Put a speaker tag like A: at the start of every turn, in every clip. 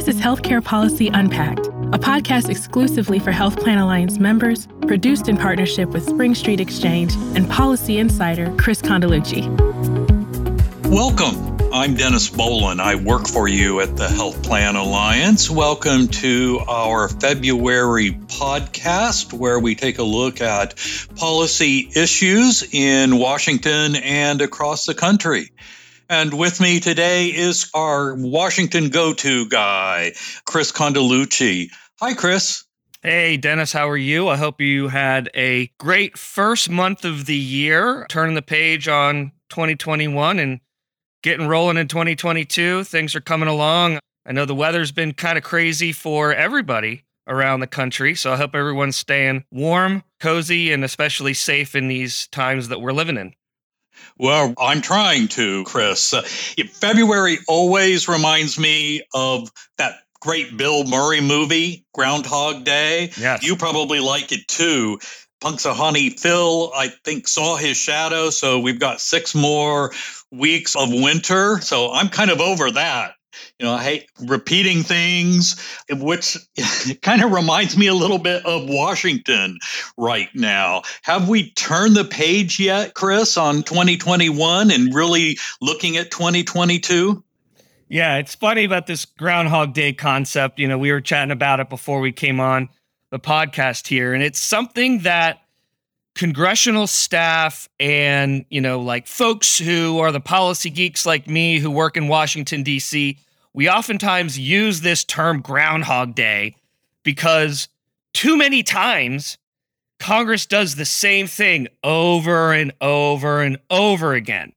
A: This is Healthcare Policy Unpacked, a podcast exclusively for Health Plan Alliance members, produced in partnership with Spring Street Exchange and policy insider Chris Condeluci.
B: Welcome. I'm Dennis Bolin. I work for you at the Health Plan Alliance. Welcome to our February podcast, where we take a look at policy issues in Washington and across the country. And with me today is our Washington go to guy, Chris Condeluci. Hi, Chris.
C: Hey, Dennis, how are you? I hope you had a great first month of the year, turning the page on 2021 and getting rolling in 2022. Things are coming along. I know the weather's been kind of crazy for everybody around the country. So I hope everyone's staying warm, cozy, and especially safe in these times that we're living in.
B: Well, I'm trying to, Chris. Uh, February always reminds me of that great Bill Murray movie, Groundhog Day.
C: Yes.
B: You probably like it too. Punxsutawney Phil, I think, saw his shadow. So we've got six more weeks of winter. So I'm kind of over that. You know, I hate repeating things, which kind of reminds me a little bit of Washington right now. Have we turned the page yet, Chris, on 2021 and really looking at 2022?
C: Yeah, it's funny about this Groundhog Day concept. You know, we were chatting about it before we came on the podcast here, and it's something that congressional staff and you know like folks who are the policy geeks like me who work in Washington D.C. we oftentimes use this term groundhog day because too many times Congress does the same thing over and over and over again.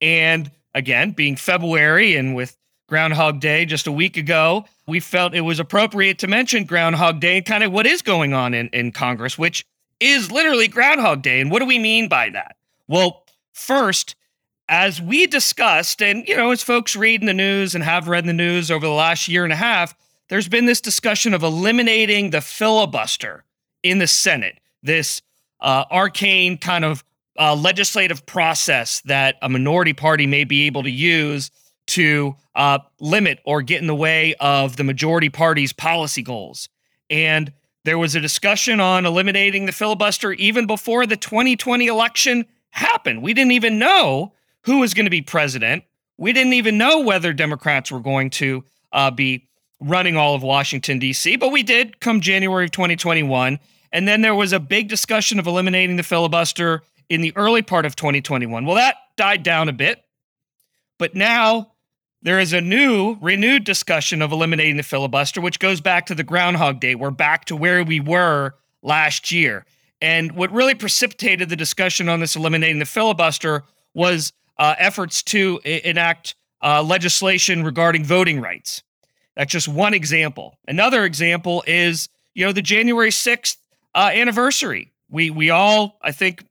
C: And again, being February and with Groundhog Day just a week ago, we felt it was appropriate to mention Groundhog Day and kind of what is going on in, in Congress, which is literally Groundhog Day. And what do we mean by that? Well, first, as we discussed, and you know, as folks read in the news and have read in the news over the last year and a half, there's been this discussion of eliminating the filibuster in the Senate, this uh, arcane kind of uh, legislative process that a minority party may be able to use to uh, limit or get in the way of the majority party's policy goals. And there was a discussion on eliminating the filibuster even before the 2020 election happened. We didn't even know who was going to be president. We didn't even know whether Democrats were going to uh, be running all of Washington, D.C., but we did come January of 2021. And then there was a big discussion of eliminating the filibuster in the early part of 2021. Well, that died down a bit. But now there is a new, renewed discussion of eliminating the filibuster, which goes back to the Groundhog Day. We're back to where we were last year. And what really precipitated the discussion on this eliminating the filibuster was uh, efforts to I- enact uh, legislation regarding voting rights. That's just one example. Another example is, you know, the January 6th uh, anniversary. We we all, I think,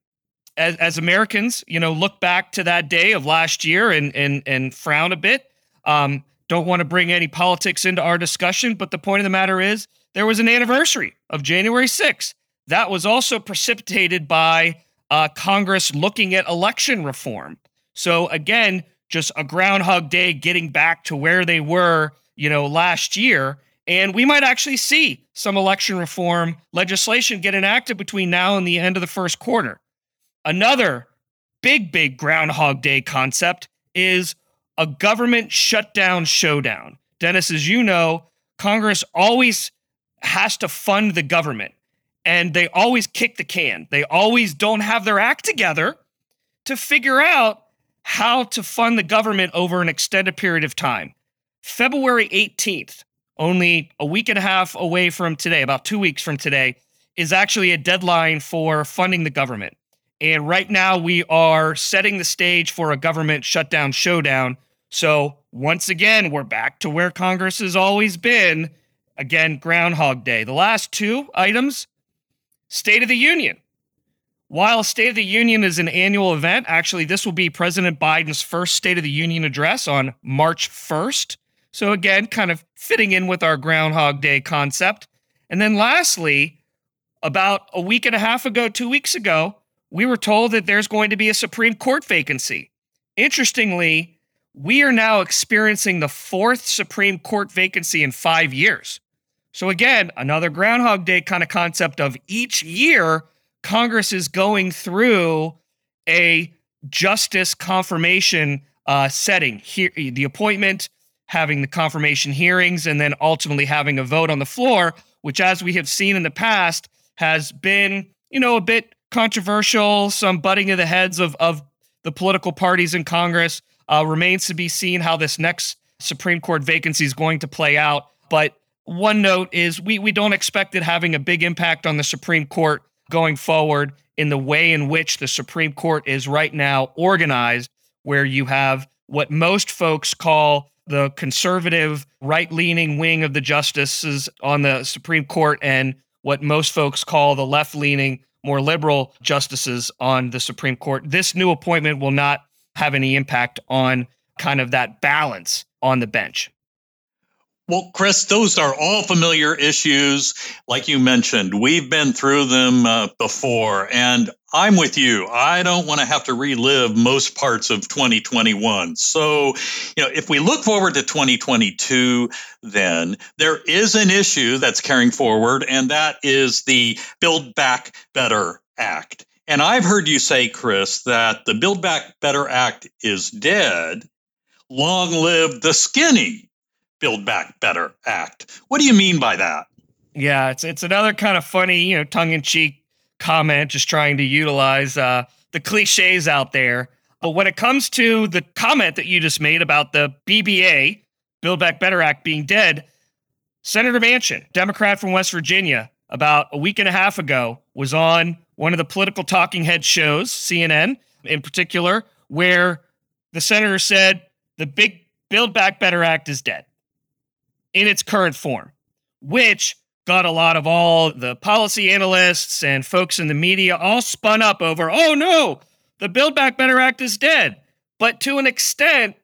C: as, as Americans, you know, look back to that day of last year and and and frown a bit. Um, don't want to bring any politics into our discussion, but the point of the matter is there was an anniversary of January 6th. That was also precipitated by uh, Congress looking at election reform. So again, just a Groundhog Day getting back to where they were, you know, last year. And we might actually see some election reform legislation get enacted between now and the end of the first quarter. Another big, big Groundhog Day concept is a government shutdown showdown. Dennis, as you know, Congress always has to fund the government and they always kick the can. They always don't have their act together to figure out how to fund the government over an extended period of time. February 18th, only a week and a half away from today, about two weeks from today, is actually a deadline for funding the government. And right now, we are setting the stage for a government shutdown showdown. So, once again, we're back to where Congress has always been. Again, Groundhog Day. The last two items State of the Union. While State of the Union is an annual event, actually, this will be President Biden's first State of the Union address on March 1st. So, again, kind of fitting in with our Groundhog Day concept. And then, lastly, about a week and a half ago, two weeks ago, we were told that there's going to be a Supreme Court vacancy. Interestingly, we are now experiencing the fourth Supreme Court vacancy in five years. So, again, another Groundhog Day kind of concept of each year, Congress is going through a justice confirmation uh, setting. Here, the appointment, having the confirmation hearings, and then ultimately having a vote on the floor, which, as we have seen in the past, has been, you know, a bit controversial, some butting of the heads of, of the political parties in Congress. Uh, remains to be seen how this next Supreme Court vacancy is going to play out. But one note is we we don't expect it having a big impact on the Supreme Court going forward in the way in which the Supreme Court is right now organized, where you have what most folks call the conservative right leaning wing of the justices on the Supreme Court and what most folks call the left leaning, more liberal justices on the Supreme Court. This new appointment will not have any impact on kind of that balance on the bench.
B: Well, Chris, those are all familiar issues. Like you mentioned, we've been through them uh, before. And I'm with you. I don't want to have to relive most parts of 2021. So, you know, if we look forward to 2022, then there is an issue that's carrying forward, and that is the Build Back Better Act. And I've heard you say, Chris, that the Build Back Better Act is dead. Long live the skinny Build Back Better Act. What do you mean by that?
C: Yeah, it's it's another kind of funny, you know, tongue in cheek comment, just trying to utilize uh, the cliches out there. But when it comes to the comment that you just made about the BBA, Build Back Better Act, being dead, Senator Manchin, Democrat from West Virginia, about a week and a half ago, was on one of the political talking head shows, CNN in particular, where the senator said the big Build Back Better Act is dead in its current form, which got a lot of all the policy analysts and folks in the media all spun up over, oh no, the Build Back Better Act is dead. But to an extent,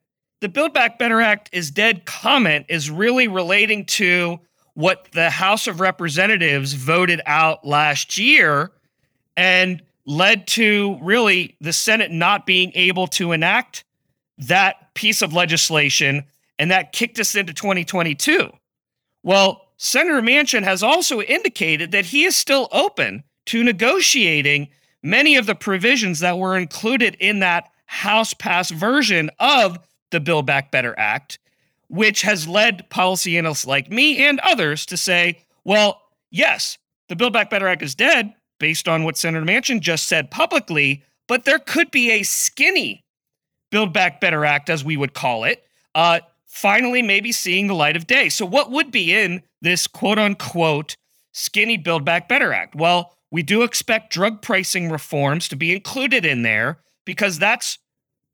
C: the Build Back Better Act is dead comment is really relating to what the House of Representatives voted out last year and led to really the Senate not being able to enact that piece of legislation. And that kicked us into 2022. Well, Senator Manchin has also indicated that he is still open to negotiating many of the provisions that were included in that House passed version of the Build Back Better Act, which has led policy analysts like me and others to say, well, yes, the Build Back Better Act is dead, based on what Senator Manchin just said publicly, but there could be a skinny Build Back Better Act, as we would call it, uh, finally maybe seeing the light of day. So, what would be in this quote unquote skinny Build Back Better Act? Well, we do expect drug pricing reforms to be included in there because that's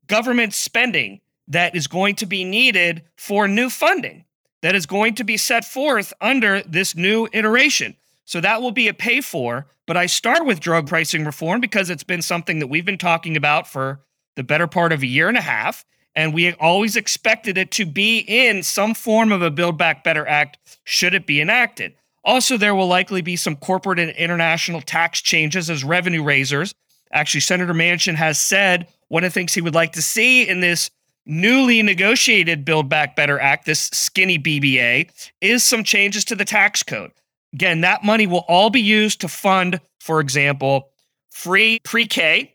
C: government spending that is going to be needed for new funding that is going to be set forth under this new iteration. So that will be a pay for. But I start with drug pricing reform because it's been something that we've been talking about for the better part of a year and a half. And we always expected it to be in some form of a Build Back Better Act should it be enacted. Also, there will likely be some corporate and international tax changes as revenue raisers. Actually, Senator Manchin has said one of the things he would like to see in this newly negotiated Build Back Better Act, this skinny BBA, is some changes to the tax code. Again, that money will all be used to fund, for example, free pre K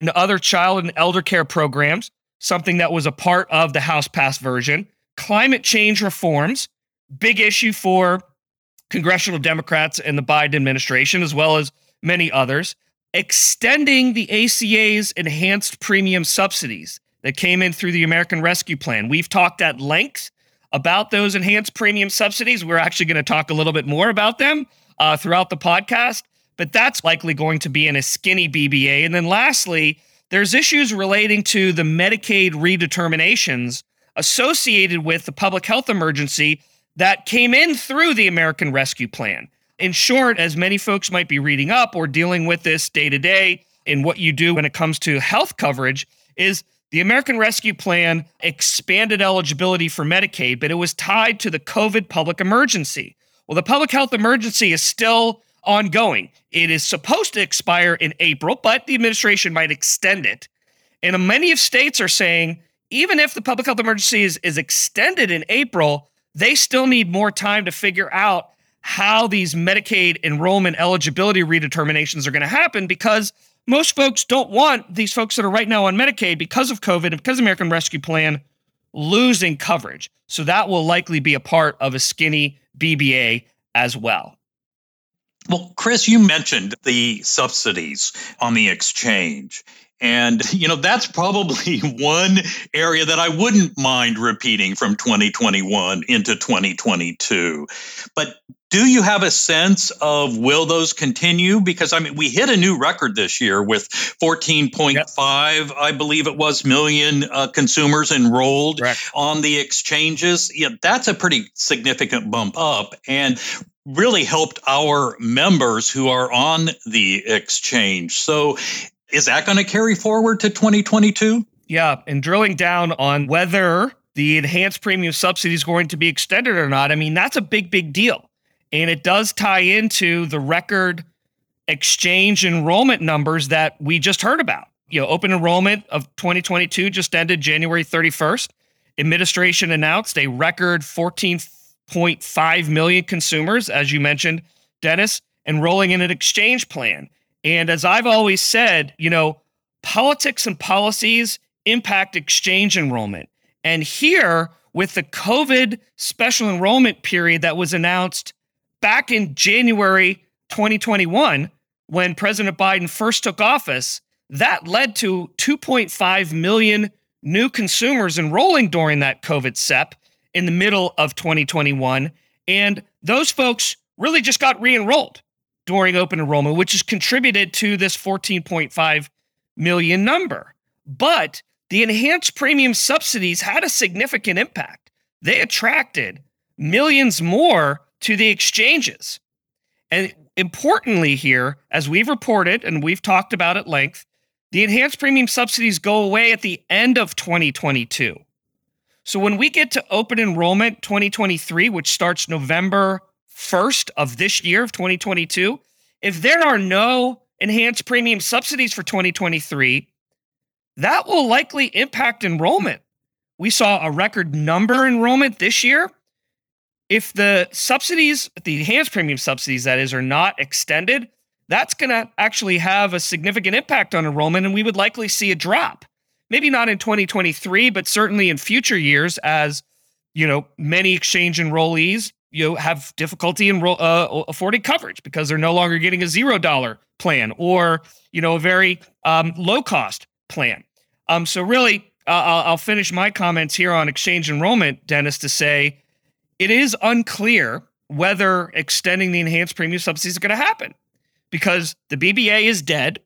C: and other child and elder care programs, something that was a part of the House passed version, climate change reforms, big issue for congressional Democrats and the Biden administration, as well as many others, extending the ACA's enhanced premium subsidies that came in through the American Rescue Plan. We've talked at length about those enhanced premium subsidies. We're actually going to talk a little bit more about them uh, throughout the podcast, but that's likely going to be in a skinny BBA. And then lastly, there's issues relating to the Medicaid redeterminations associated with the public health emergency that came in through the American Rescue Plan. In short, as many folks might be reading up or dealing with this day to day in what you do when it comes to health coverage, is the American Rescue Plan expanded eligibility for Medicaid, but it was tied to the COVID public emergency. Well, the public health emergency is still ongoing. It is supposed to expire in April, but the administration might extend it. And many of states are saying even if the public health emergency is, is extended in April, they still need more time to figure out how these Medicaid enrollment eligibility redeterminations are going to happen because most folks don't want these folks that are right now on Medicaid because of COVID and because of American Rescue Plan losing coverage. So that will likely be a part of a skinny BBA as well.
B: Well, Chris, you mentioned the subsidies on the exchange. And, you know, that's probably one area that I wouldn't mind repeating from 2021 into 2022. But do you have a sense of will those continue? Because I mean, we hit a new record this year with 14.5, yep. I believe it was, million uh, consumers enrolled Correct. on the exchanges. Yeah, that's a pretty significant bump up. And really helped our members who are on the exchange. So is that going to carry forward to 2022?
C: Yeah. And drilling down on whether the enhanced premium subsidy is going to be extended or not, I mean, that's a big, big deal. And it does tie into the record exchange enrollment numbers that we just heard about. You know, open enrollment of 2022 just ended January 31st. Administration announced a record 14.5 million consumers, as you mentioned, Dennis, enrolling in an exchange plan. And as I've always said, you know, politics and policies impact exchange enrollment. And here, with the COVID special enrollment period that was announced back in January 2021, when President Biden first took office, that led to 2.5 million new consumers enrolling during that COVID SEP in the middle of 2021. And those folks really just got re enrolled during open enrollment, which has contributed to this 14.5 million number. But the enhanced premium subsidies had a significant impact. They attracted millions more to the exchanges. And importantly, here, as we've reported and we've talked about at length, the enhanced premium subsidies go away at the end of 2022. So when we get to open enrollment 2023, which starts November 1st of this year of 2022, if there are no enhanced premium subsidies for 2023, that will likely impact enrollment. We saw a record number enrollment this year. If the subsidies, the enhanced premium subsidies, that is, are not extended, that's going to actually have a significant impact on enrollment, and we would likely see a drop. Maybe not in 2023, but certainly in future years as you know many exchange enrollees you know, have difficulty in uh, affording coverage because they're no longer getting a zero dollar plan or you know a very um, low cost plan. Um, so really, uh, I'll, I'll finish my comments here on exchange enrollment, Dennis, to say it is unclear whether extending the enhanced premium subsidies is going to happen because the BBA is dead,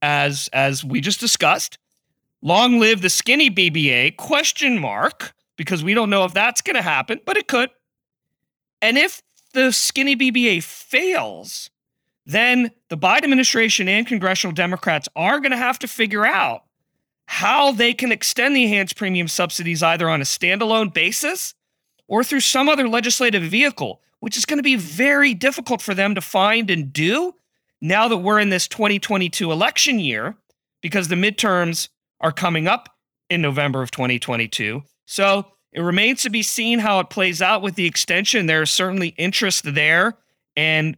C: as as we just discussed. Long live the skinny BBA? Question mark because we don't know if that's going to happen, but it could. And if the skinny BBA fails, then the Biden administration and congressional Democrats are going to have to figure out how they can extend the enhanced premium subsidies either on a standalone basis or through some other legislative vehicle, which is going to be very difficult for them to find and do now that we're in this 2022 election year because the midterms are coming up in November of 2022. So it remains to be seen how it plays out with the extension. There's certainly interest there, and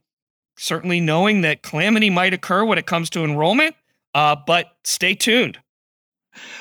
C: certainly knowing that calamity might occur when it comes to enrollment. Uh, but stay tuned.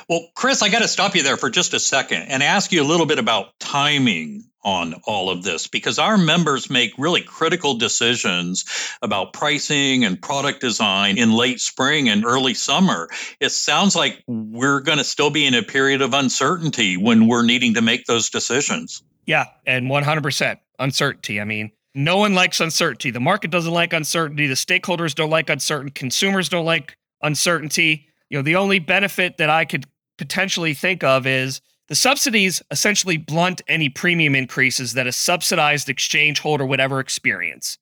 B: Well, Chris, I got to stop you there for just a second and ask you a little bit about timing on all of this because our members make really critical decisions about pricing and product design in late spring and early summer. It sounds like we're going to still be in a period of uncertainty when we're needing to make those decisions.
C: Yeah, and 100% uncertainty. I mean, no one likes uncertainty. The market doesn't like uncertainty. The stakeholders don't like uncertain. Consumers don't like uncertainty. You know, the only benefit that I could potentially think of is the subsidies essentially blunt any premium increases that a subsidized exchange holder would ever experience.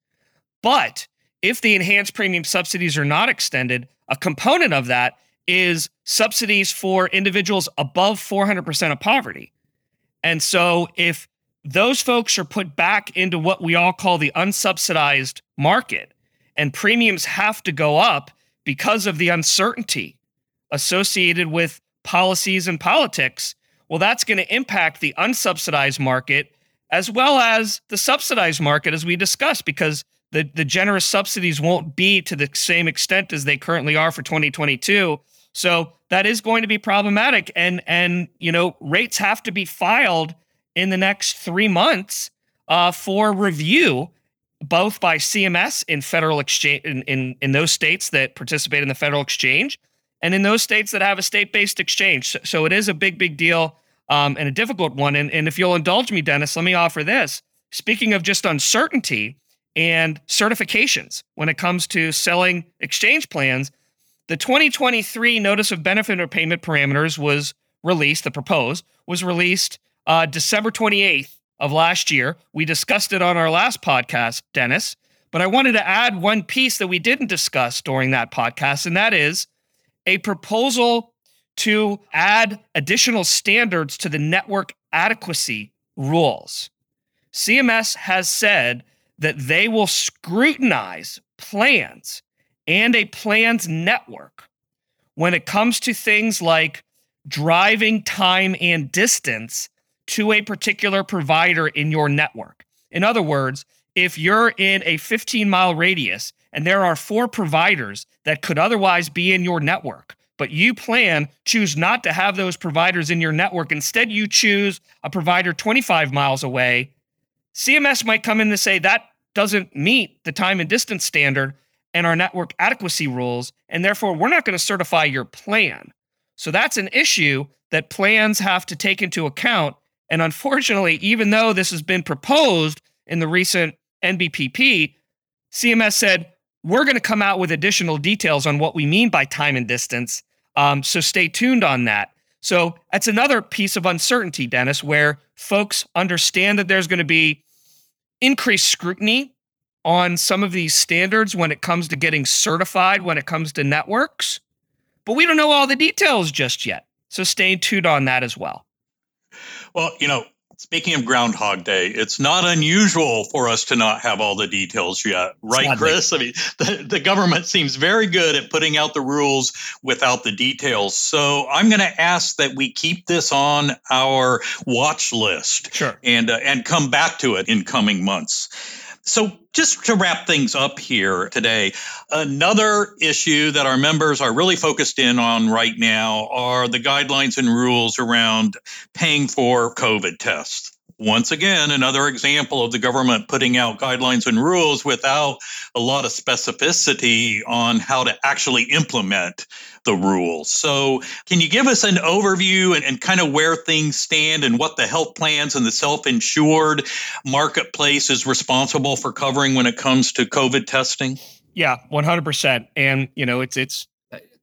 C: But if the enhanced premium subsidies are not extended, a component of that is subsidies for individuals above 400% of poverty. And so if those folks are put back into what we all call the unsubsidized market and premiums have to go up because of the uncertainty associated with policies and politics, Well, that's going to impact the unsubsidized market as well as the subsidized market, as we discussed, because the, the generous subsidies won't be to the same extent as they currently are for 2022. So that is going to be problematic. And and you know, rates have to be filed in the next three months uh, for review, both by CMS in federal exchange in, in, in those states that participate in the federal exchange, and in those states that have a state-based exchange. So, so it is a big, big deal um, and a difficult one. And, and if you'll indulge me, Dennis, let me offer this. Speaking of just uncertainty and certifications when it comes to selling exchange plans, the 2023 Notice of Benefit or Payment Parameters was released, the proposed was released uh, December 28th of last year. We discussed it on our last podcast, Dennis, but I wanted to add one piece that we didn't discuss during that podcast, and that is a proposal to add additional standards to the network adequacy rules. CMS has said that they will scrutinize plans and a plan's network when it comes to things like driving time and distance to a particular provider in your network. In other words, if you're in a 15 mile radius and there are four providers that could otherwise be in your network, but you plan choose not to have those providers in your network, instead, you choose a provider 25 miles away, CMS might come in to say that doesn't meet the time and distance standard and our network adequacy rules, and therefore we're not going to certify your plan. So that's an issue that plans have to take into account. And unfortunately, even though this has been proposed in the recent NBPP, CMS said, we're going to come out with additional details on what we mean by time and distance. Um, so stay tuned on that. So that's another piece of uncertainty, Dennis, where folks understand that there's going to be increased scrutiny on some of these standards when it comes to getting certified, when it comes to networks. But we don't know all the details just yet. So stay tuned on that as well.
B: Well, you know, speaking of Groundhog Day, it's not unusual for us to not have all the details yet, right, Chris? I mean, the, the government seems very good at putting out the rules without the details. So I'm going to ask that we keep this on our watch list,
C: sure,
B: and uh, and come back to it in coming months. So, just to wrap things up here today, another issue that our members are really focused in on right now are the guidelines and rules around paying for COVID tests once again, another example of the government putting out guidelines and rules without a lot of specificity on how to actually implement the rules. So, can you give us an overview and, and kind of where things stand and what the health plans and the self insured marketplace is responsible for covering when it comes to COVID testing?
C: Yeah, 100%. And, you know, it's, it's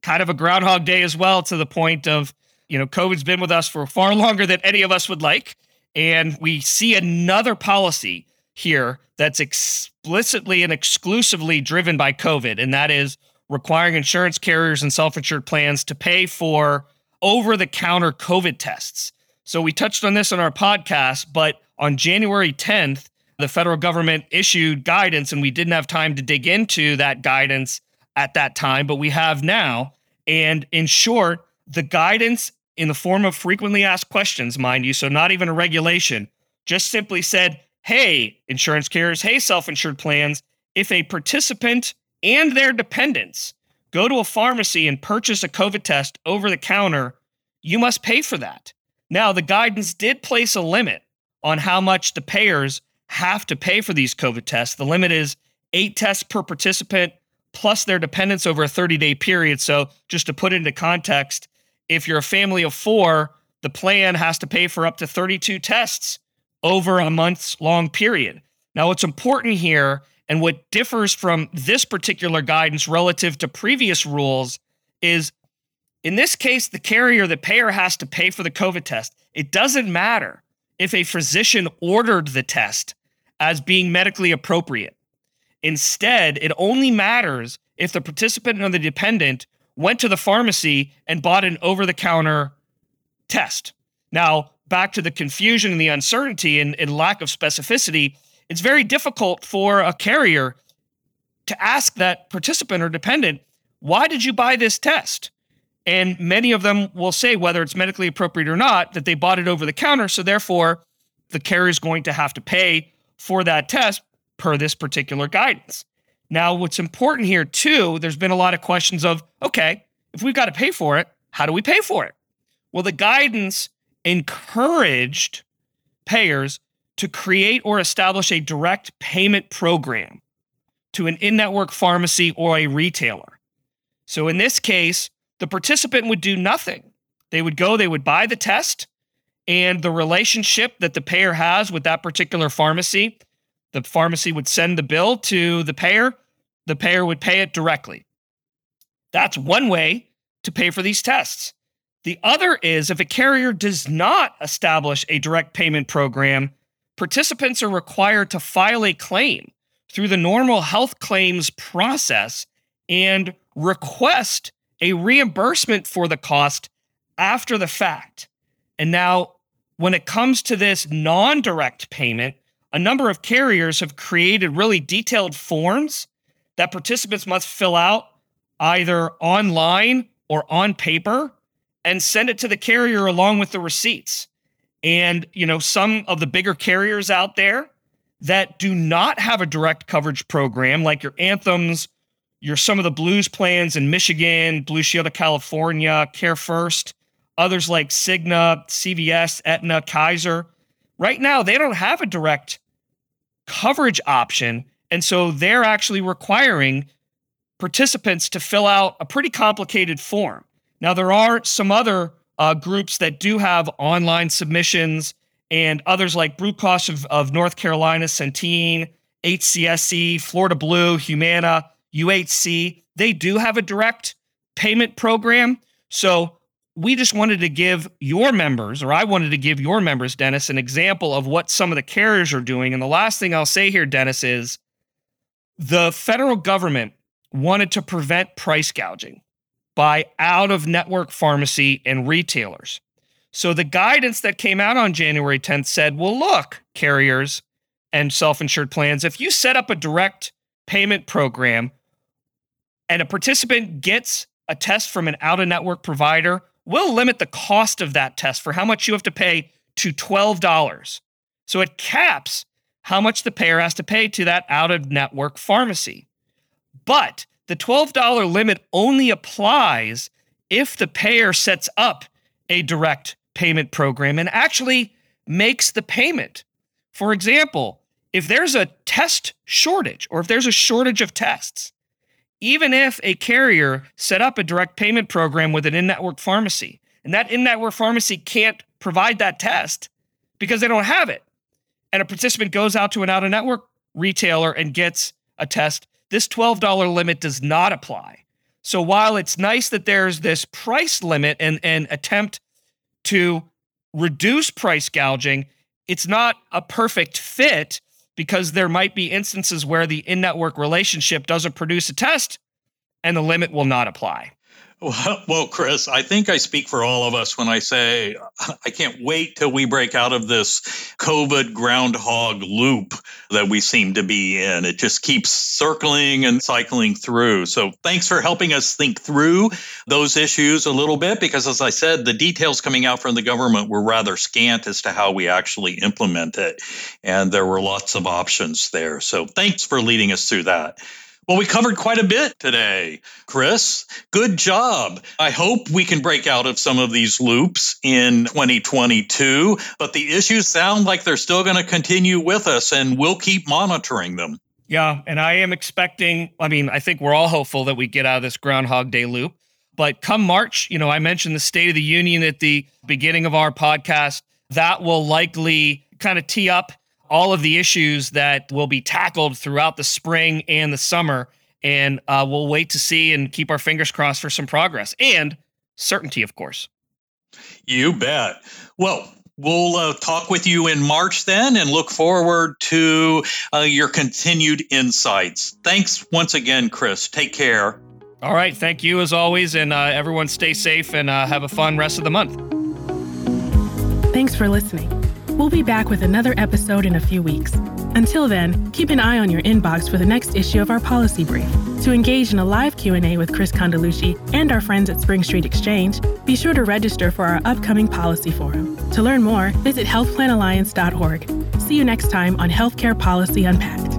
C: kind of a groundhog day as well to the point of, you know, COVID's been with us for far longer than any of us would like. And we see another policy here that's explicitly and exclusively driven by COVID, and that is requiring insurance carriers and self insured plans to pay for over the counter COVID tests. So we touched on this on our podcast, but on January 10th, the federal government issued guidance, and we didn't have time to dig into that guidance at that time, but we have now. And in short, the guidance in the form of frequently asked questions, mind you, so not even a regulation, just simply said, hey, insurance carriers, hey, self insured plans, if a participant and their dependents go to a pharmacy and purchase a COVID test over the counter, you must pay for that. Now, the guidance did place a limit on how much the payers have to pay for these COVID tests. The limit is eight tests per participant plus their dependents over a 30 day period. So, just to put it into context, if you're a family of four, the plan has to pay for up to 32 tests over a month's long period. Now, what's important here and what differs from this particular guidance relative to previous rules is in this case, the carrier, the payer has to pay for the COVID test. It doesn't matter if a physician ordered the test as being medically appropriate. Instead, it only matters if the participant or the dependent went to the pharmacy and bought an over the counter test. Now, back to the confusion and the uncertainty and, and, lack of specificity, it's very difficult for a carrier to ask that participant or dependent, why did you buy this test? And many of them will say, whether it's medically appropriate or not, that they bought it over the counter. So therefore, the carrier is going to have to pay for that test per this particular guidance. Now, what's important here too, there's been a lot of questions of, okay, if we've got to pay for it, how do we pay for it? Well, the guidance encouraged payers to create or establish a direct payment program to an in network pharmacy or a retailer. So in this case, the participant would do nothing. They would go, they would buy the test, and the relationship that the payer has with that particular pharmacy, the pharmacy would send the bill to the payer, the payer would pay it directly. That's one way to pay for these tests. The other is if a carrier does not establish a direct payment program, participants are required to file a claim through the normal health claims process and request a reimbursement for the cost after the fact. And now, when it comes to this non direct payment, a number of carriers have created really detailed forms that participants must fill out either online or on paper and send it to the carrier along with the receipts. And, you know, some of the bigger carriers out there that do not have a direct coverage program, like your Anthems, your some of the Blues plans in Michigan, Blue Shield of California, Care First, others like Cigna, CVS, Aetna, Kaiser. Right now, they don't have a direct coverage option. And so they're actually requiring participants to fill out a pretty complicated form. Now, there are some other uh, groups that do have online submissions and others like Cross of, of North Carolina, Centene, HCSC, Florida Blue, Humana, UHC. They do have a direct payment program. So we just wanted to give your members, or I wanted to give your members, Dennis, an example of what some of the carriers are doing. And the last thing I'll say here, Dennis, is the federal government wanted to prevent price gouging by out of network pharmacy and retailers. So the guidance that came out on January 10th said, well, look, carriers and self insured plans, if you set up a direct payment program and a participant gets a test from an out of network provider, we'll limit the cost of that test for how much you have to pay to $12. So it caps how much the payer has to pay to that out of network pharmacy. But the $12 limit only applies if the payer sets up a direct payment program and actually makes the payment. For example, if there's a test shortage or if there's a shortage of tests, even if a carrier set up a direct payment program with an in network pharmacy. And that in network pharmacy can't provide that test because they don't have it, and a participant goes out to an out of network retailer and gets a test, this $12 limit does not apply. So while it's nice that there's this price limit and, and attempt to reduce price gouging, it's not a perfect fit because there might be instances where the in network relationship doesn't produce a test and the limit will not apply.
B: Well, Chris, I think I speak for all of us when I say I can't wait till we break out of this COVID groundhog loop that we seem to be in. It just keeps circling and cycling through. So, thanks for helping us think through those issues a little bit because, as I said, the details coming out from the government were rather scant as to how we actually implement it. And there were lots of options there. So, thanks for leading us through that. Well, we covered quite a bit today, Chris. Good job. I hope we can break out of some of these loops in 2022, but the issues sound like they're still going to continue with us, and we'll keep monitoring them.
C: Yeah, and I am expecting, I mean, I think we're all hopeful that we get out of this Groundhog Day loop. But come March, you know, I mentioned the State of the Union at the beginning of our podcast. That will likely kind of tee up all of the issues that will be tackled throughout the spring and the summer. And uh, we'll wait to see and keep our fingers crossed for some progress and certainty, of course.
B: You bet. Well, we'll uh, talk with you in March then and look forward to uh, your continued insights. Thanks once again, Chris. Take care.
C: All right. Thank you as always. And uh, everyone stay safe and uh, have a fun rest of the month.
A: Thanks for listening. We'll be back with another episode in a few weeks. Until then, keep an eye on your inbox for the next issue of our policy brief. To engage in a live Q&A with Chris Condeluci and our friends at Spring Street Exchange, be sure to register for our upcoming policy forum. To learn more, visit healthplanalliance.org. See you next time on Healthcare Policy Unpacked.